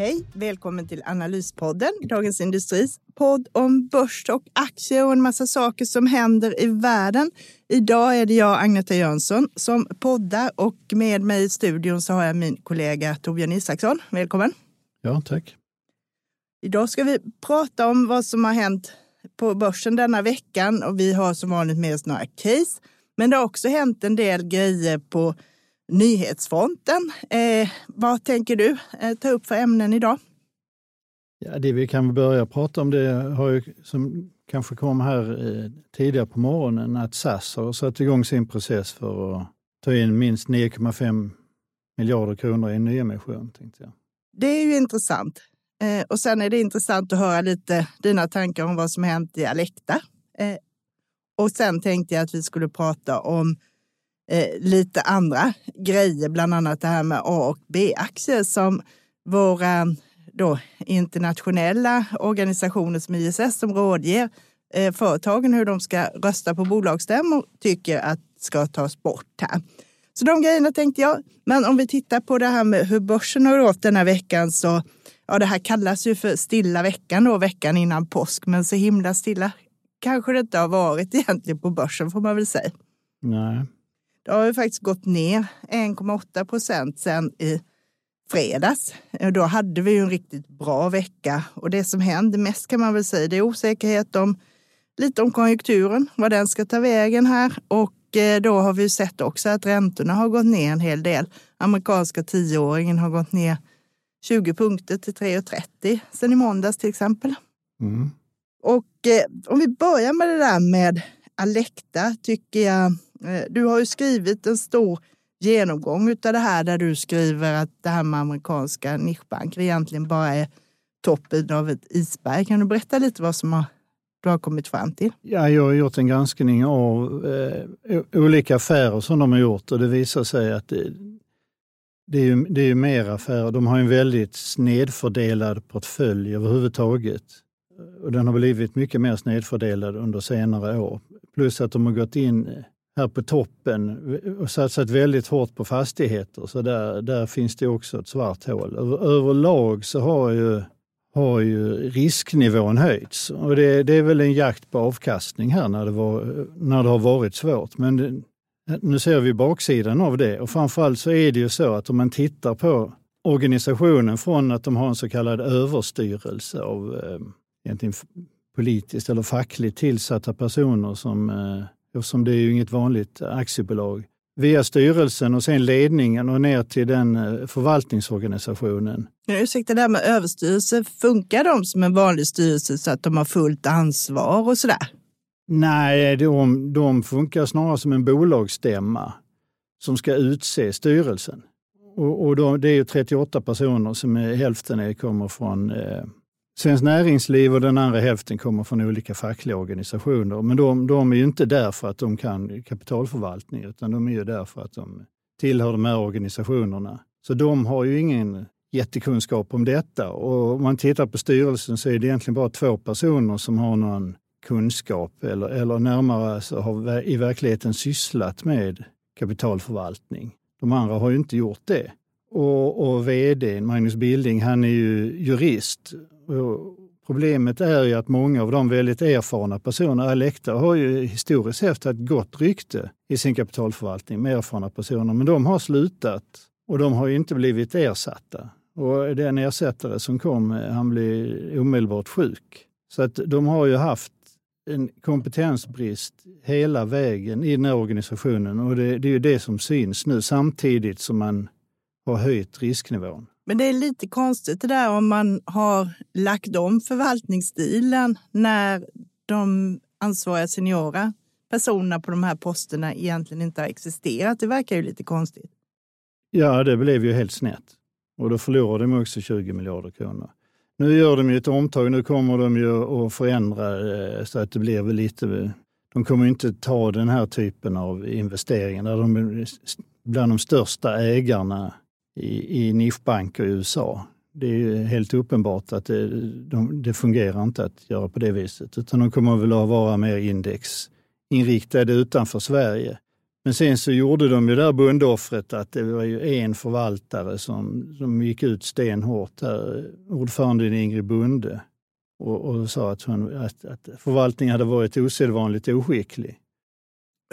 Hej, välkommen till Analyspodden, Dagens Industris podd om börs och aktier och en massa saker som händer i världen. Idag är det jag, Agneta Jönsson, som poddar och med mig i studion så har jag min kollega Torbjörn Isaksson. Välkommen! Ja, tack. Idag ska vi prata om vad som har hänt på börsen denna veckan och vi har som vanligt med oss några case. Men det har också hänt en del grejer på nyhetsfronten. Eh, vad tänker du eh, ta upp för ämnen idag? Ja, det vi kan börja prata om det har ju, som kanske kom här eh, tidigare på morgonen, att SAS har satt igång sin process för att ta in minst 9,5 miljarder kronor i en nyemission. Tänkte jag. Det är ju intressant. Eh, och sen är det intressant att höra lite dina tankar om vad som hänt i Alecta. Eh, och sen tänkte jag att vi skulle prata om eh, lite andra grejer, bland annat det här med A och B-aktier som våra då, internationella organisationer som ISS som rådger eh, företagen hur de ska rösta på bolagsstämmor tycker att ska tas bort här. Så de grejerna tänkte jag. Men om vi tittar på det här med hur börsen har gått den här veckan så ja, det här kallas ju för stilla veckan då, veckan innan påsk, men så himla stilla kanske det inte har varit egentligen på börsen får man väl säga. Nej. Det har ju faktiskt gått ner 1,8 procent sedan i fredags. Då hade vi ju en riktigt bra vecka och det som händer mest kan man väl säga, det är osäkerhet om lite om konjunkturen, vad den ska ta vägen här och eh, då har vi sett också att räntorna har gått ner en hel del. Amerikanska tioåringen har gått ner 20 punkter till 3,30 sen i måndags till exempel. Mm. Och eh, om vi börjar med det där med Alecta tycker jag, Eh, du har ju skrivit en stor genomgång av det här där du skriver att det här med amerikanska nischbanker egentligen bara är toppen av ett isberg. Kan du berätta lite vad som har, du har kommit fram till? Ja, jag har gjort en granskning av eh, olika affärer som de har gjort och det visar sig att det, det är ju, det är ju mer affärer. De har en väldigt snedfördelad portfölj överhuvudtaget. Och den har blivit mycket mer snedfördelad under senare år. Plus att de har gått in eh, här på toppen och satsat väldigt hårt på fastigheter. Så där, där finns det också ett svart hål. Över, överlag så har ju, har ju risknivån höjts. Och det, det, är väl en jakt på avkastning här när det, var, när det har varit svårt. Men det, nu ser vi baksidan av det och framförallt så är det ju så att om man tittar på organisationen från att de har en så kallad överstyrelse av eh, egentligen politiskt eller fackligt tillsatta personer som eh, eftersom det är ju inget vanligt aktiebolag. Via styrelsen och sen ledningen och ner till den eh, förvaltningsorganisationen. ursäkta, det här med överstyrelse, funkar de som en vanlig styrelse så att de har fullt ansvar och sådär? Nej, de, de funkar snarare som en bolagsstämma som ska utse styrelsen. Och, och då, det är ju 38 personer som är, hälften är, kommer från eh, Svenskt Näringsliv och den andra hälften kommer från olika fackliga organisationer. Men de, de är ju inte där för att de kan kapitalförvaltning, utan de är ju där för att de tillhör de här organisationerna. Så de har ju ingen jättekunskap om detta. Och om man tittar på styrelsen så är det egentligen bara två personer som har någon kunskap eller, eller närmare så har i verkligheten sysslat med kapitalförvaltning. De andra har ju inte gjort det. Och, och vd, Magnus Bilding, han är ju jurist Problemet är ju att många av de väldigt erfarna personerna, Alecta har ju historiskt sett ett gott rykte i sin kapitalförvaltning med erfarna personer, men de har slutat och de har ju inte blivit ersatta. Och den ersättare som kom, eh, han blev omedelbart sjuk. Så att de har ju haft en kompetensbrist hela vägen i den här organisationen och det, det är ju det som syns nu samtidigt som man har höjt risknivån. Men det är lite konstigt det där om man har lagt om förvaltningsstilen när de ansvariga seniora personerna på de här posterna egentligen inte har existerat. Det verkar ju lite konstigt. Ja, det blev ju helt snett. Och då förlorade de också 20 miljarder kronor. nu gör de ju ett omtag. Nu kommer de ju att förändra eh, så att det blir väl lite... De kommer inte ta den här typen av investeringar. Där de är bland de största ägarna i, i nischbanker i USA. Det är ju helt uppenbart att det, de, det fungerar inte att göra på det viset. Utan de kommer väl att vara mer indexinriktade utanför Sverige. Men sen så gjorde de ju det där bundoffret att det var ju en förvaltare som, som gick ut stenhårt, där, ordföranden Ingrid Bunde, och, och sa att, hon, att, att förvaltningen hade varit osedvanligt oskicklig.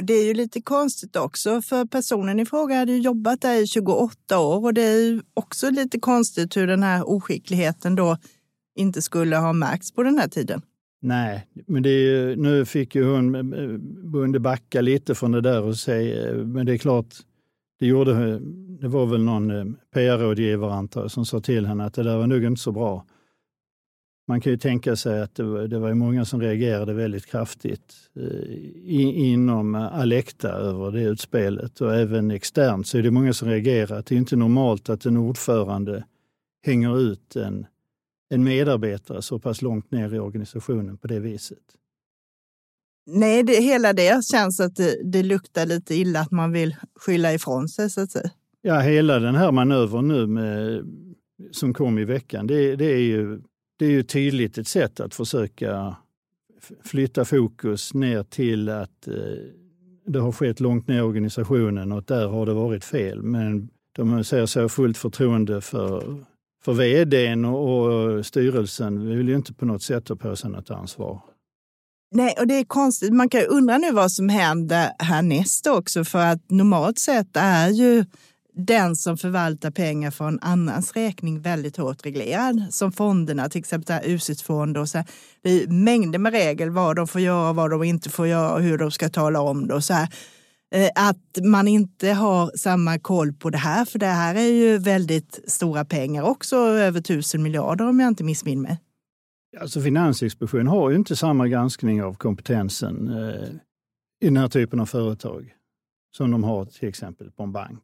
Det är ju lite konstigt också, för personen i fråga hade ju jobbat där i 28 år och det är ju också lite konstigt hur den här oskickligheten då inte skulle ha märkts på den här tiden. Nej, men det är, nu fick ju hon eh, Bunde backa lite från det där och säga, eh, men det är klart, det, gjorde, det var väl någon eh, PR-rådgivare antar som sa till henne att det där var nog inte så bra. Man kan ju tänka sig att det var, det var många som reagerade väldigt kraftigt eh, inom Alecta över det utspelet och även externt så är det många som reagerar. Det är inte normalt att en ordförande hänger ut en en medarbetare så pass långt ner i organisationen på det viset. Nej, det, hela det känns att det, det luktar lite illa att man vill skylla ifrån sig så att säga. Ja, hela den här manövern nu med, som kom i veckan, det, det, är ju, det är ju tydligt ett sätt att försöka flytta fokus ner till att eh, det har skett långt ner i organisationen och där har det varit fel. Men de säger sig ha fullt förtroende för för vdn och styrelsen vill ju inte på något sätt ta på sig något ansvar. Nej, och det är konstigt. Man kan ju undra nu vad som händer härnäst också, för att normalt sett är ju den som förvaltar pengar för en annans räkning väldigt hårt reglerad. Som fonderna, till exempel UCITS-fonder. Och så här. Det är mängder med regler vad de får göra, vad de inte får göra och hur de ska tala om det. Och så här. Eh, att man inte har samma koll på det här, för det här är ju väldigt stora pengar också, över tusen miljarder om jag inte missminner mig. Alltså Finansinspektionen har ju inte samma granskning av kompetensen eh, i den här typen av företag som de har till exempel på en bank.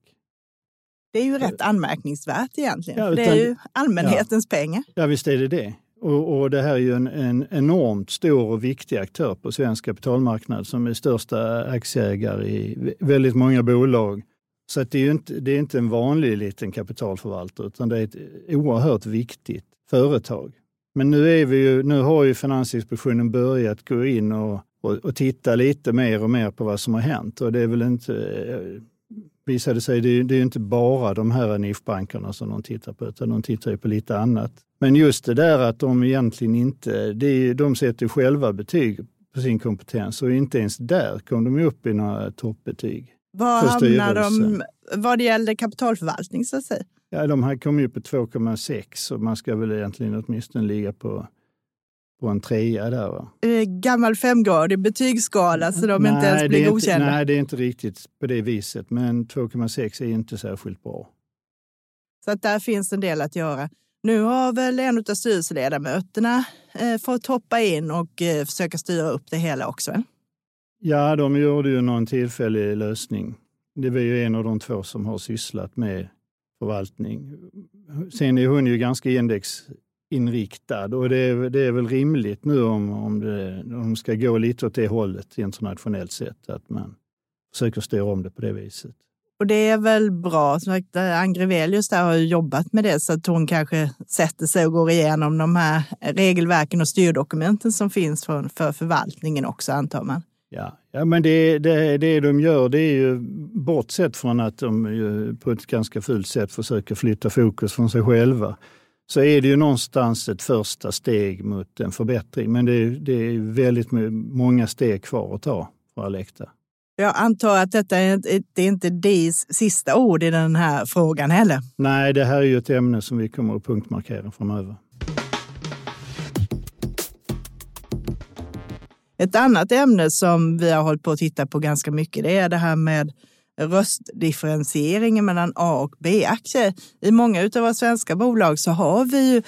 Det är ju rätt anmärkningsvärt egentligen, ja, utan, det är ju allmänhetens ja, pengar. Ja, visst är det det. Och, och, det här är ju en, en, enormt stor och viktig aktör på svensk kapitalmarknad som är största aktieägare i väldigt många bolag. Så det är ju inte, det är inte en vanlig liten kapitalförvaltare utan det är ett oerhört viktigt företag. Men nu, är vi ju, nu har ju Finansinspektionen börjat gå in och, och, och titta lite mer och mer på vad som har hänt. Och det är väl inte visade sig, det är, det är inte bara de här nischbankerna som de tittar på, utan de tittar på lite annat. Men just det där att de egentligen inte, det, de sätter själva betyg på sin kompetens och inte ens där kom de upp i några toppbetyg. Var hamnar de vad det gäller kapitalförvaltning så att säga? Ja, de här kom ju på 2,6 och man ska väl egentligen åtminstone ligga på på en trea där. Va? Eh, gammal femgradig betygsskala så de nej, inte ens blir godkända? Nej, det är inte riktigt på det viset, men 2,6 är inte särskilt bra. Så att där finns en del att göra. Nu har väl en av styrelseledamöterna eh, fått hoppa in och eh, försöka styra upp det hela också? Ja, de gjorde ju någon tillfällig lösning. Det var ju en av de två som har sysslat med förvaltning. Sen är hon ju ganska index inriktad och det är, det är väl rimligt nu om, om, det, om de ska gå lite åt det hållet internationellt sett, att man försöker styra om det på det viset. Och det är väl bra. Ann Grevelius där har jobbat med det så att hon kanske sätter sig och går igenom de här regelverken och styrdokumenten som finns för, för förvaltningen också antar man. Ja, ja men det, det, det de gör det är ju bortsett från att de på ett ganska fult sätt försöker flytta fokus från sig själva så är det ju någonstans ett första steg mot en förbättring. Men det är, det är väldigt många steg kvar att ta för Alecta. Jag antar att detta är, det är inte DIs sista ord i den här frågan heller? Nej, det här är ju ett ämne som vi kommer att punktmarkera framöver. Ett annat ämne som vi har hållit på att titta på ganska mycket, det är det här med röstdifferentieringen mellan A och B-aktier. I många av våra svenska bolag så har vi ju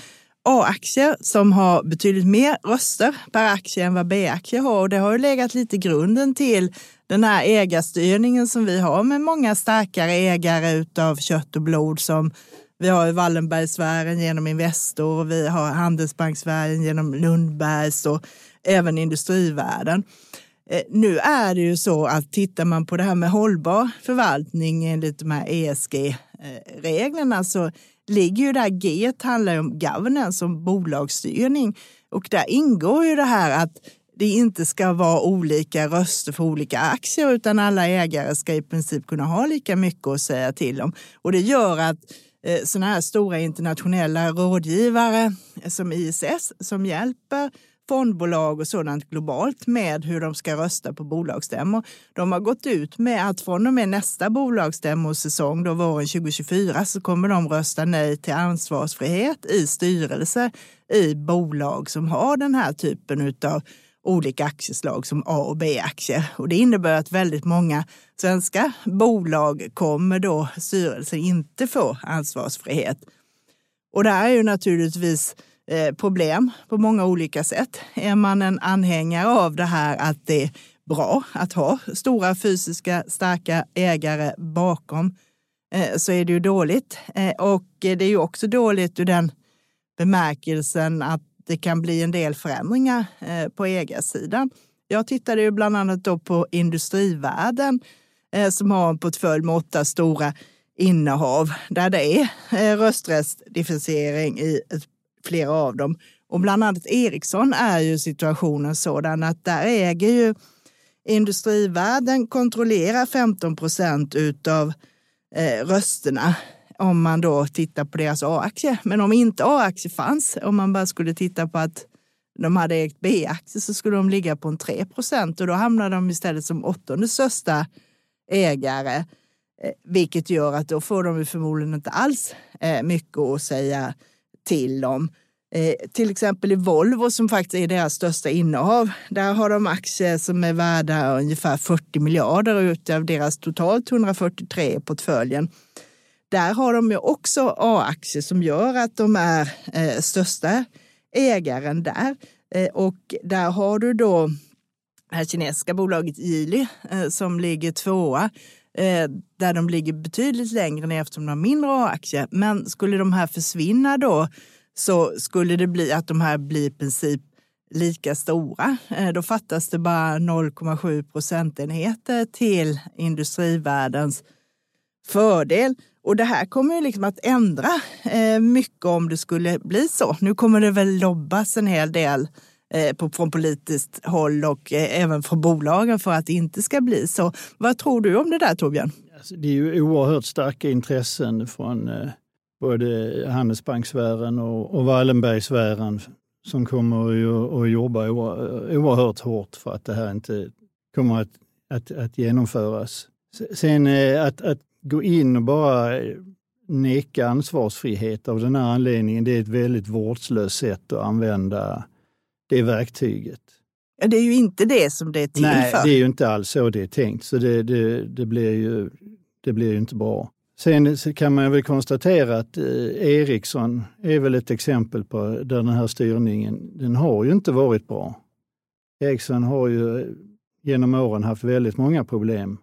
A-aktier som har betydligt mer röster per aktie än vad B-aktier har. Och det har ju legat lite grunden till den här ägarstyrningen som vi har med många starkare ägare utav kött och blod som Vi har Wallenbergsfären genom Investor, och vi har Handelsbanksfären genom Lundbergs och även industrivärden. Eh, nu är det ju så att tittar man på det här med hållbar förvaltning enligt de här ESG-reglerna eh, så ligger ju där G handlar om governance, om bolagsstyrning. Och där ingår ju det här att det inte ska vara olika röster för olika aktier utan alla ägare ska i princip kunna ha lika mycket att säga till om. Och det gör att eh, sådana här stora internationella rådgivare som ISS som hjälper fondbolag och sådant globalt med hur de ska rösta på bolagsstämmor. De har gått ut med att från och med nästa bolagsstämmosäsong, då våren 2024, så kommer de rösta nej till ansvarsfrihet i styrelser i bolag som har den här typen av olika aktieslag som A och B-aktier. Och det innebär att väldigt många svenska bolag kommer då styrelsen inte få ansvarsfrihet. Och det här är ju naturligtvis Eh, problem på många olika sätt. Är man en anhängare av det här att det är bra att ha stora fysiska starka ägare bakom eh, så är det ju dåligt. Eh, och det är ju också dåligt ur den bemärkelsen att det kan bli en del förändringar på ägarsidan. Jag tittade ju bland annat då på industrivärden som har en portfölj med åtta stora innehav där det är rösträttsdifferentiering i ett flera av dem. Och bland annat Ericsson är ju situationen sådan att där äger ju industrivärden kontrollerar 15 procent utav eh, rösterna om man då tittar på deras A-aktie. Men om inte A-aktie fanns, om man bara skulle titta på att de hade ägt B-aktie så skulle de ligga på en 3 procent och då hamnar de istället som åttonde största ägare. Eh, vilket gör att då får de förmodligen inte alls eh, mycket att säga till dem. Eh, till exempel i Volvo som faktiskt är deras största innehav. Där har de aktier som är värda ungefär 40 miljarder utav deras totalt 143 i portföljen. Där har de ju också A-aktier som gör att de är eh, största ägaren där. Eh, och där har du då det här kinesiska bolaget Geely eh, som ligger tvåa eh, där de ligger betydligt längre ner eftersom de har mindre A-aktier. Men skulle de här försvinna då så skulle det bli att de här blir i princip lika stora. Eh, då fattas det bara 0,7 procentenheter till industrivärldens fördel. Och det här kommer ju liksom att ändra eh, mycket om det skulle bli så. Nu kommer det väl lobbas en hel del eh, på, från politiskt håll och eh, även från bolagen för att det inte ska bli så. Vad tror du om det där Torbjörn? Alltså, det är ju oerhört starka intressen från eh, både Handelsbanksfären och, och Wallenbergsfären som kommer att jobba oerhört hårt för att det här inte kommer att, att, att genomföras. Sen eh, att, att gå in och bara neka ansvarsfrihet av den här anledningen, det är ett väldigt vårdslöst sätt att använda det verktyget. Det är ju inte det som det är till Nej, för. Nej, det är ju inte alls så det är tänkt, så det, det, det, blir, ju, det blir ju inte bra. Sen kan man väl konstatera att eh, Ericsson är väl ett exempel på där den här styrningen, den har ju inte varit bra. Ericsson har ju genom åren haft väldigt många problem.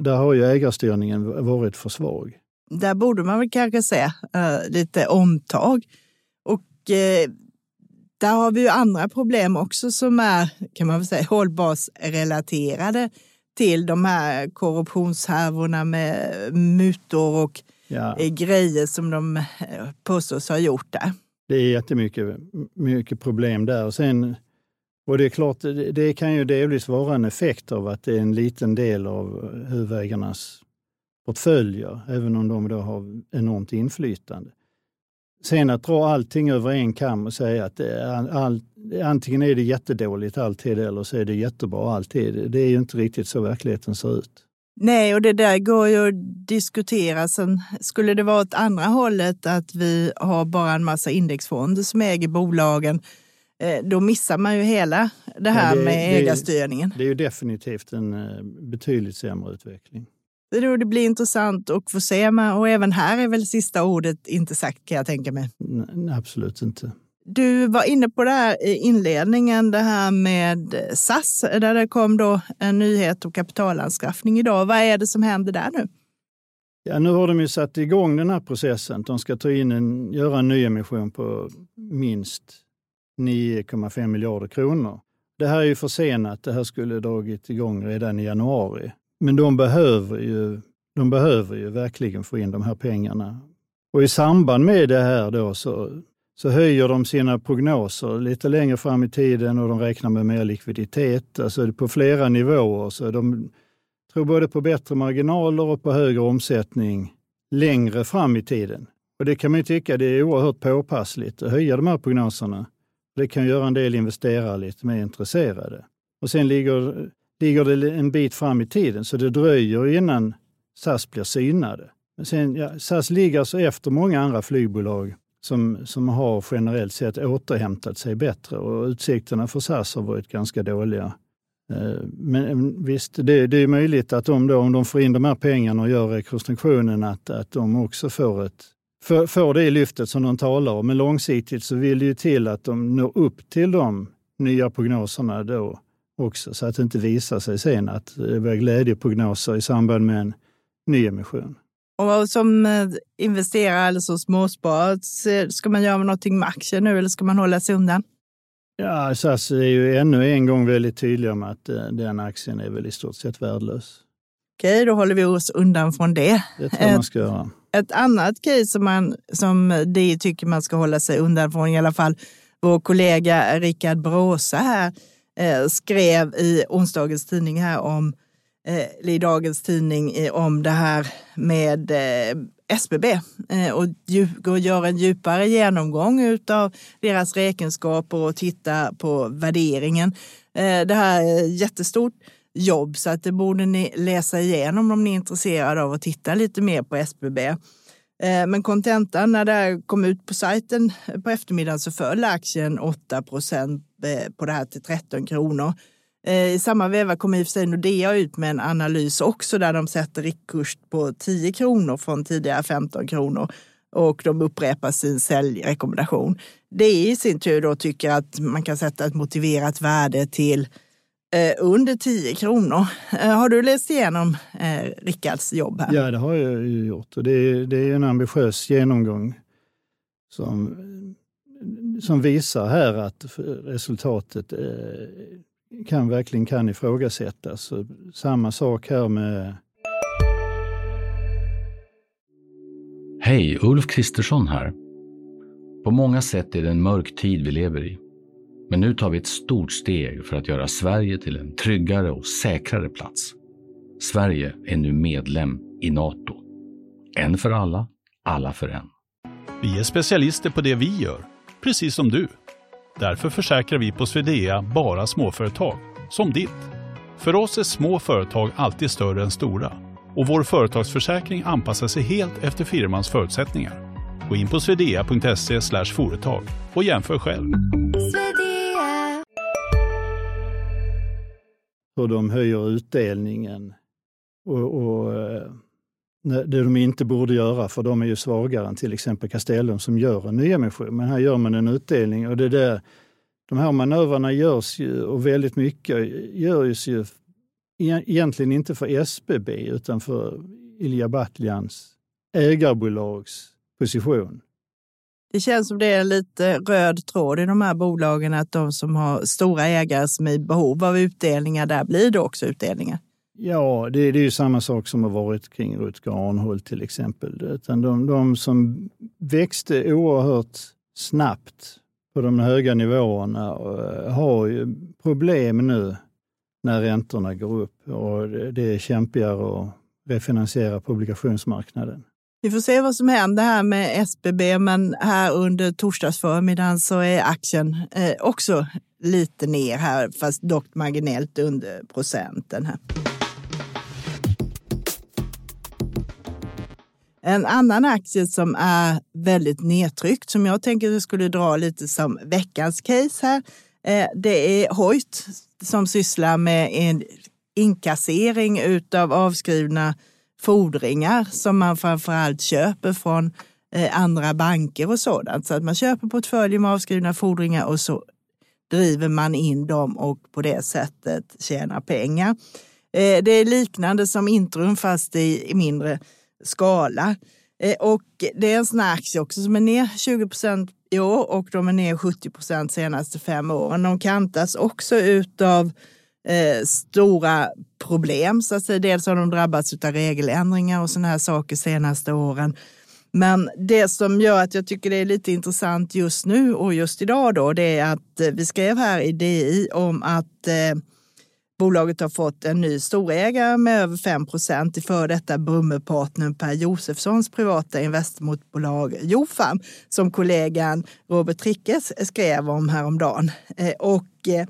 Där har ju ägarstyrningen varit för svag. Där borde man väl kanske se uh, lite omtag. Och uh, där har vi ju andra problem också som är, kan man säga, hållbarhetsrelaterade till de här korruptionshärvorna med mutor och ja. Eh, grejer som de eh, påstås ha gjort där. Det är jättemycket mycket problem där. Och, sen, och det är klart, det kan ju delvis vara en effekt av att det är en liten del av huvudägarnas portföljer, även om de då har enormt inflytande. Sen att dra allting över en kam och säga att all, antingen är det jättedåligt alltid eller så är det jättebra alltid. Det är ju inte riktigt så verkligheten ser ut. Nej, och det där går ju att diskutera. Sen skulle det vara åt andra hållet, att vi har bara en massa indexfonder som äger bolagen, eh, då missar man ju hela det här ja, det, med ägarstyrningen. Det är ju definitivt en eh, betydligt sämre utveckling. Det blir intressant att få se, och även här är väl sista ordet inte sagt kan jag tänka mig. Nej, absolut inte. Du var inne på det här i inledningen, det här med SAS, där det kom då en nyhet om kapitalanskaffning idag. Vad är det som händer där nu? Ja, nu har de ju satt igång den här processen. De ska ta in en, göra en nyemission på minst 9,5 miljarder kronor. Det här är ju försenat. Det här skulle dragit igång redan i januari. Men de behöver ju, de behöver ju verkligen få in de här pengarna. Och i samband med det här då så, så höjer de sina prognoser lite längre fram i tiden och de räknar med mer likviditet, alltså på flera nivåer. Så de tror både på bättre marginaler och på högre omsättning längre fram i tiden. Och det kan man ju tycka det är oerhört påpassligt att höja de här prognoserna. Det kan göra en del investerare lite mer intresserade. Och sen ligger, ligger det en bit fram i tiden, så det dröjer innan SAS blir synade. Men sen, ja, SAS ligger alltså efter många andra flygbolag som, som har generellt sett återhämtat sig bättre och utsikterna för SAS har varit ganska dåliga. Eh, men mm, visst, det, det är möjligt att de då, om de får in de här pengarna och gör rekonstruktionen, att, att de också får, ett, för, får det lyftet som de talar om. Men långsiktigt så vill det ju till att de når upp till de nya prognoserna då också, så att det inte visar sig sen att det blir glädjeprognoser i samband med en nyemission. Och som eh, investerare eller som småsparare, ska man göra någonting med aktier nu eller ska man hålla sig undan? Ja, SAS är ju ännu en gång väldigt tydliga med att eh, den aktien är väl i stort sett värdelös. Okej, då håller vi oss undan från det. Det tror man ska göra. Ett annat case som, man, som de tycker man ska hålla sig undan från, i alla fall vår kollega Rickard Bråsa här, eh, skrev i onsdagens tidning här om eh, i dagens tidning om det här med eh, SBB eh, och, och gör en djupare genomgång av deras räkenskaper och titta på värderingen. Eh, det här är jättestort jobb så att det borde ni läsa igenom om ni är intresserade av att titta lite mer på SBB. Eh, men kontentan när det kom ut på sajten på eftermiddagen så föll aktien 8 procent Eh, på det här till 13 kronor. Eh, I samma veva kom i och för sig Nordea ut med en analys också där de sätter riktkurs på 10 kronor från tidigare 15 kronor och de upprepar sin säljrekommendation. Det i sin tur då tycker att man kan sätta ett motiverat värde till eh, under 10 kronor. Har du läst igenom eh, Rickards jobb här? Ja, det har jag ju gjort och det är, det är en ambitiös genomgång som, som visar här att resultatet eh, kan verkligen kan ifrågasättas. Samma sak här med... Hej, Ulf Kristersson här. På många sätt är det en mörk tid vi lever i. Men nu tar vi ett stort steg för att göra Sverige till en tryggare och säkrare plats. Sverige är nu medlem i Nato. En för alla, alla för en. Vi är specialister på det vi gör, precis som du. Därför försäkrar vi på Swedea bara småföretag, som ditt. För oss är små företag alltid större än stora och vår företagsförsäkring anpassar sig helt efter firmans förutsättningar. Gå in på swedea.se företag och jämför själv. Hur de höjer utdelningen och, och eh, det de inte borde göra, för de är ju svagare än till exempel Castellum som gör en nyemission. Men här gör man en utdelning och det där, de här manövrarna görs ju, och väldigt mycket görs ju e-, egentligen inte för SBB utan för Ilja Batljans ägarbolags position. Det känns som det är en lite röd tråd i de här bolagen att de som har stora ägare som är i behov av utdelningar, där blir det också utdelningar. Ja, det, det är ju samma sak som har varit kring Rutger Arnhult till exempel. Utan de, de som växte oerhört snabbt på de höga nivåerna eh, har ju problem nu när räntorna går upp och det är kämpigare att refinansiera på obligationsmarknaden. Vi får se vad som händer här med SBB, men här under torsdagsförmiddagen så är aktien eh, också lite ner här, fast dock marginellt under procenten. här. En annan aktie som är väldigt nedtryckt, som jag tänker att jag skulle dra lite som veckans case här, eh, det är Hoyt som sysslar med en inkassering av avskrivna fordringar som man framförallt köper från eh, andra banker och sådant. Så att man köper portföljer med avskrivna fordringar och så driver man in dem och på det sättet tjänar pengar. Eh, det är liknande som Intrum fast i mindre skala. Eh, och det är en sån här aktie också som är ner 20 procent i år och de är ner 70 procent senaste fem åren. De kantas också utav eh, stora problem. Så att säga. Dels har de drabbats av regeländringar och sådana här saker senaste åren. Men det som gör att jag tycker det är lite intressant just nu och just idag då, det är att eh, vi skrev här i DI om att eh, bolaget har fått en ny storägare med över 5 procent i före detta Brummerpartnern Per Josefssons privata investmentbolag Jofam som kollegan Robert Trickes skrev om häromdagen. Eh, och eh,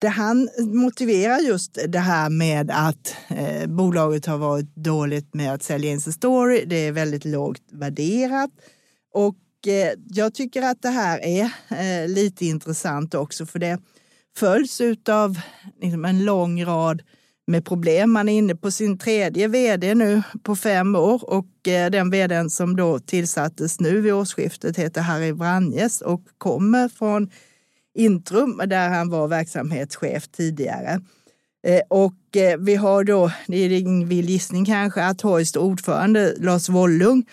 det han motiverar just det här med att eh, bolaget har varit dåligt med att sälja in sin story. Det är väldigt lågt värderat och jag tycker att det här är lite intressant också för det följs av liksom, en lång rad med problem. Man är inne på sin tredje vd nu på fem år och eh, den vdn som då tillsattes nu vid årsskiftet heter Harry Vranjes och kommer från Intrum där han var verksamhetschef tidigare. Eh, och eh, vi har då, det är ingen vild gissning kanske, att Hoist ordförande Lars Wollung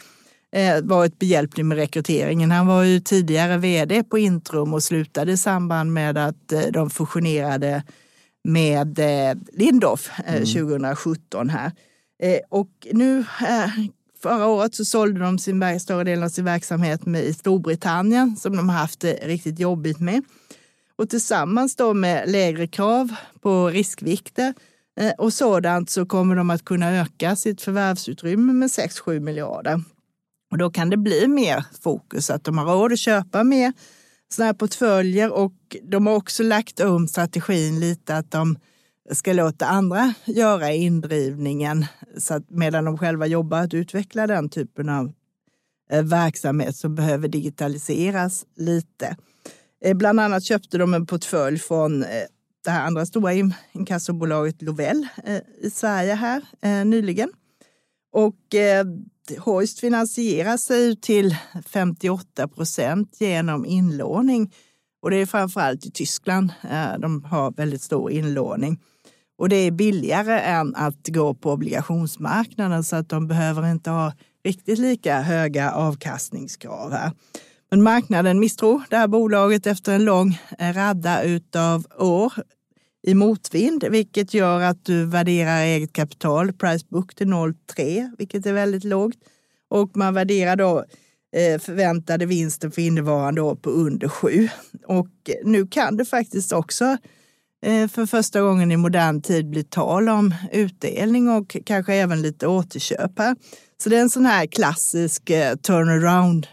eh, varit behjälplig med rekryteringen. Han var ju tidigare vd på Intrum och slutade i samband med att de fusionerade med Lindorff mm. 2017 här. Och nu Förra året så sålde de sin större delen av sin verksamhet med, i Storbritannien som de har haft det riktigt jobbigt med. Och tillsammans då med lägre krav på riskvikter eh, och sådant så kommer de att kunna öka sitt förvärvsutrymme med 6-7 miljarder. Och då kan det bli mer fokus, att de har råd att köpa mer sådana här portföljer och de har också lagt om strategin lite att de ska låta andra göra indrivningen så att medan de själva jobbar att utveckla den typen av eh, verksamhet som behöver digitaliseras lite. Eh, bland annat köpte de en portfölj från eh, det här andra stora inkassobolaget Lovell i Sverige här nyligen. Och Hoist finansierar sig till 58 procent genom inlåning. Och det är framförallt i Tyskland eh, de har väldigt stor inlåning. Och det är billigare än att gå på obligationsmarknaden så att de behöver inte ha riktigt lika höga avkastningskrav här. Men marknaden misstror det här bolaget efter en lång eh, radda utav år i motvind, vilket gör att du värderar eget kapital, price book till 0,3, vilket är väldigt lågt. Och man värderar då eh, förväntade vinsten för innevarande år på under 7. Och nu kan det faktiskt också eh, för första gången i modern tid bli tal om utdelning och kanske även lite återköp här. Så det är en sån här klassisk eh, turnaround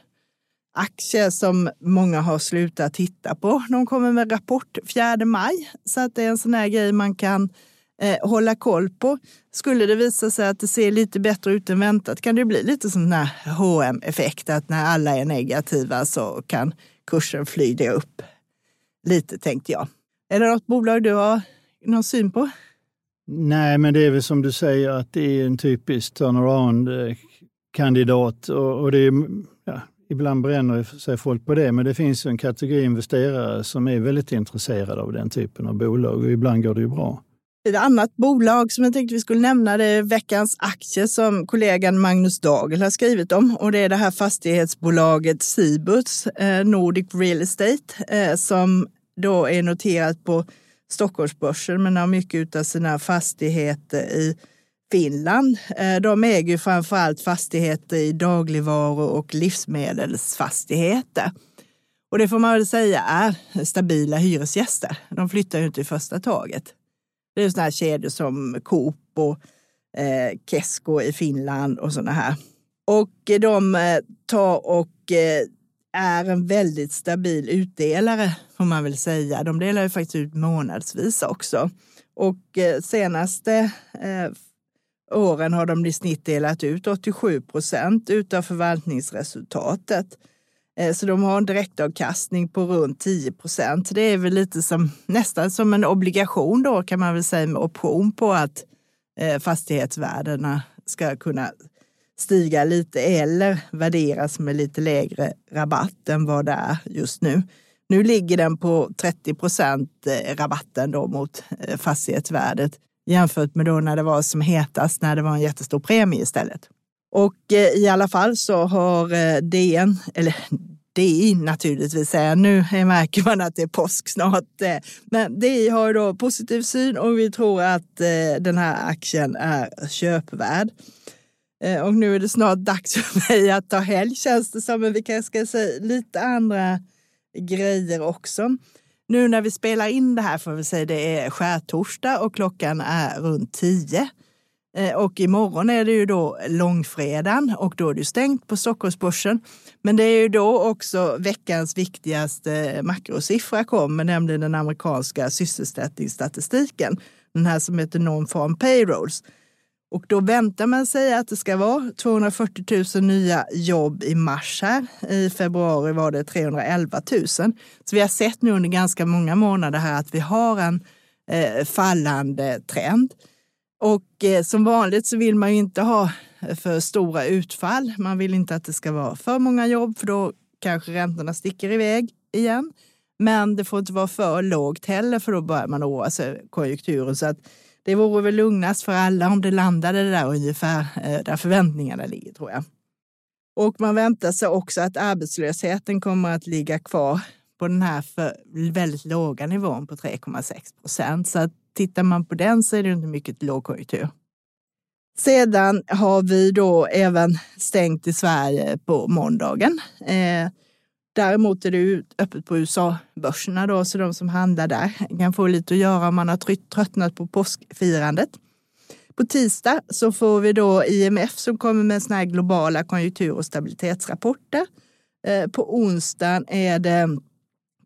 aktie som många har slutat titta på. De kommer med rapport 4 maj, så att det är en sån här grej man kan eh, hålla koll på. Skulle det visa sig att det ser lite bättre ut än väntat kan det bli lite sån här hm effekt att när alla är negativa så kan kursen flyga upp lite tänkte jag. Är det något bolag du har någon syn på? Nej, men det är väl som du säger att det är en typisk turnaround-kandidat. Eh, och, och det är, ibland bränner sig folk på det, men det finns en kategori investerare som är väldigt intresserade av den typen av bolag och ibland går det ju bra. Ett annat bolag som jag tänkte vi skulle nämna det är veckans aktie som kollegan Magnus Dagel har skrivit om. Och det är det här fastighetsbolaget Cibus, eh, Nordic Real Estate, eh, som då är noterat på Stockholmsbörsen men har mycket av sina fastigheter i Finland. Eh, de äger ju framförallt fastigheter i dagligvaru och livsmedelsfastigheter. Och det får man väl säga är stabila hyresgäster. De flyttar ju inte i första taget. Det är sådana här kedjor som Coop och eh, Kesko i Finland och sådana här. Och eh, de eh, tar och eh, är en väldigt stabil utdelare får man väl säga. De delar ju faktiskt ut månadsvis också. Och senaste eh, åren har de i snitt delat ut 87 procent utav förvaltningsresultatet. Eh, så de har en direktavkastning på runt 10 procent. Det är väl lite som nästan som en obligation då kan man väl säga med option på att eh, fastighetsvärdena ska kunna stiga lite eller värderas med lite lägre rabatt än vad det är just nu. Nu ligger den på 30 procent eh, rabatten då mot fastighetsvärdet jämfört med då när det var som hetast, när det var en jättestor premie istället. Och eh, i alla fall så har eh, DN, eller DI naturligtvis säger nu märker man att det är påsk snart. Eh, men DI har då positiv syn och vi tror att den här aktien är köpvärd. Och nu är det snart dags för mig att ta helg känns det som, men vi kanske ska säga lite andra grejer också. Nu när vi spelar in det här får vi säga det är skärtorsdag och klockan är runt tio. Eh, och imorgon är det ju då långfredagen och då är det stängt på Stockholmsbörsen. Men det är ju då också veckans viktigaste makrosiffra kommer, nämligen den amerikanska sysselsättningsstatistiken. Den här som heter Non-Farm Payrolls. Och då väntar man sig att det ska vara 240 000 nya jobb i mars här. I februari var det 311 000. Så vi har sett nu under ganska många månader här att vi har en eh, fallande trend. Och eh, som vanligt så vill man ju inte ha för stora utfall. Man vill inte att det ska vara för många jobb för då kanske räntorna sticker iväg igen. Men det får inte vara för lågt heller för då börjar man oroa alltså sig konjunkturen. Så att det vore väl lugnast för alla om det landade där ungefär eh, där förväntningarna ligger tror jag. Och man väntar sig också att arbetslösheten kommer att ligga kvar på den här för väldigt låga nivån på 3,6 procent. Så att tittar man på den så är det inte mycket lågkonjunktur. Sedan har vi då även stängt i Sverige på måndagen. Eh, däremot är det öppet på USA-börserna då, så de som handlar där kan få lite att göra om man har tröttnat på påskfirandet. På tisdag så får vi då IMF som kommer med såna här globala konjunktur och stabilitetsrapporter. Eh, på onsdagen är det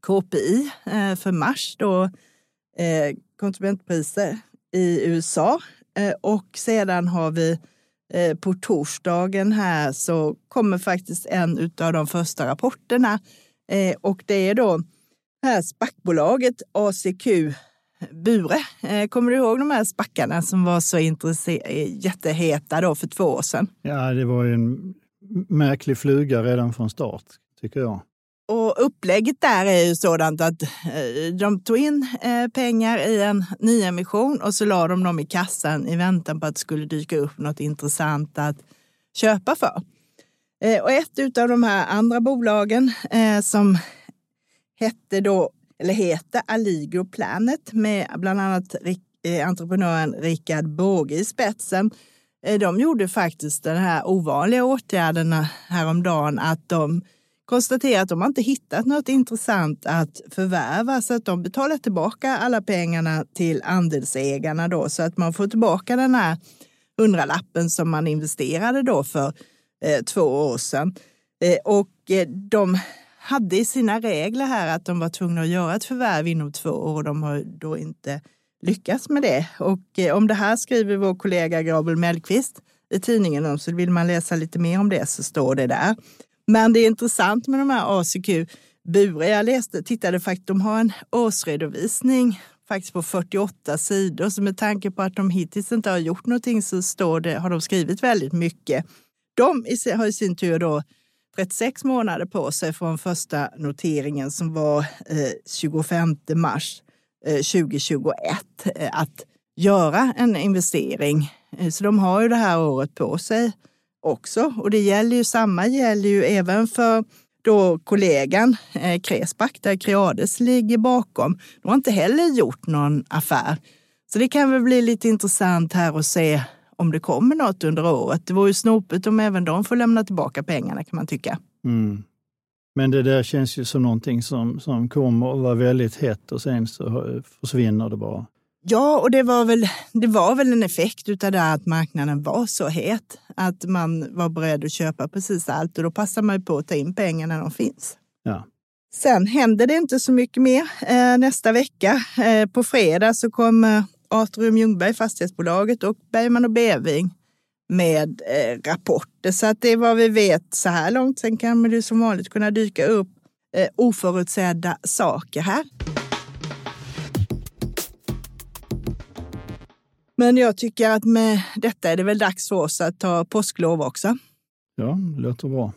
KPI eh, för mars då eh, konsumentpriser i USA. Och sedan har vi Eh, på torsdagen här så kommer faktiskt en av de första rapporterna. Eh, och det är då här SPAC-bolaget ACQ Bure. Eh, kommer du ihåg de här spackarna som var så jätteheta då för två år sedan? Ja, det var ju en märklig fluga redan från start, tycker jag. Och upplägget där är ju sådant att eh, de tog in eh, pengar i en nyemission och så la de dem i kassan i väntan på att det skulle dyka upp något intressant att köpa för. Eh, och ett av de här andra bolagen som hette då, eller heter Alligro Planet med bland annat entreprenören Rickard Båge i spetsen. De gjorde faktiskt den här ovanliga åtgärden häromdagen att de konstaterar att de har inte hittat något intressant att förvärva så att de betalar tillbaka alla pengarna till andelsägarna då så att man får tillbaka den här hundralappen som man investerade då för eh, två år sedan. Eh, och eh, de hade i sina regler här att de var tvungna att göra ett förvärv inom två år och de har då inte lyckats med det. Och eh, om det här skriver vår kollega Gabriel Mellqvist i tidningen så vill man läsa lite mer om det så står det där. Men det är intressant med de här ACQ Bure. Jag läste, tittade faktiskt, de har en årsredovisning faktiskt på 48 sidor. Så med tanke på att de hittills inte har gjort någonting så står det, har de skrivit väldigt mycket. De har i sin tur då 36 månader på sig från första noteringen som var eh, 25 mars eh, 2021 eh, att göra en investering. Så de har ju det här året på sig också. Och det gäller ju, samma gäller ju även för då kollegan eh, Cresback, där Creades ligger bakom. De har inte heller gjort någon affär. Så det kan väl bli lite intressant här att se om det kommer något under året. Det vore ju snopet om även de får lämna tillbaka pengarna kan man tycka. Mm. Men det där känns ju som någonting som, som kommer att vara väldigt hett och sen så försvinner det bara. Ja, och det var väl, det var väl en effekt av det att marknaden var så het. Att man var beredd att köpa precis allt och då passar man på att ta in pengar när de finns. Ja. Sen händer det inte så mycket mer eh, nästa vecka. Eh, på fredag så kommer Atrium Ljungberg, fastighetsbolaget och Bergman och Beving med eh, rapporter. Så att det är vad vi vet så här långt. Sen kan det som vanligt kunna dyka upp oförutsedda saker här. Men jag tycker att med detta är det väl dags för oss att ta påsklov också. Ja, det låter bra.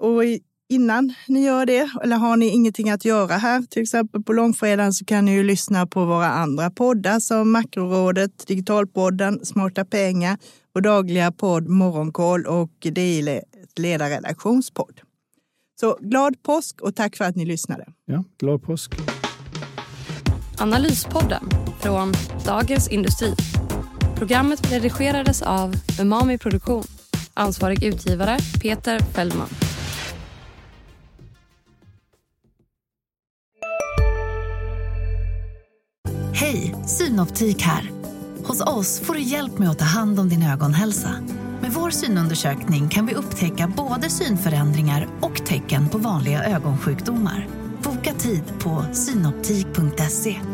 Och innan ni gör det, eller har ni ingenting att göra här, till exempel på långfredagen, så kan ni ju lyssna på våra andra poddar som Makrorådet, Digitalpodden, Smarta pengar, vår dagliga podd Morgonkoll och det är ledarredaktionspodd. Så glad påsk och tack för att ni lyssnade. Ja, glad påsk. Analyspodden från Dagens Industri. Programmet redigerades av Umami Produktion. Ansvarig utgivare Peter Fellman. Hej, Synoptik här. Hos oss får du hjälp med att ta hand om din ögonhälsa. Med vår synundersökning kan vi upptäcka både synförändringar och tecken på vanliga ögonsjukdomar. Boka tid på synoptik.se.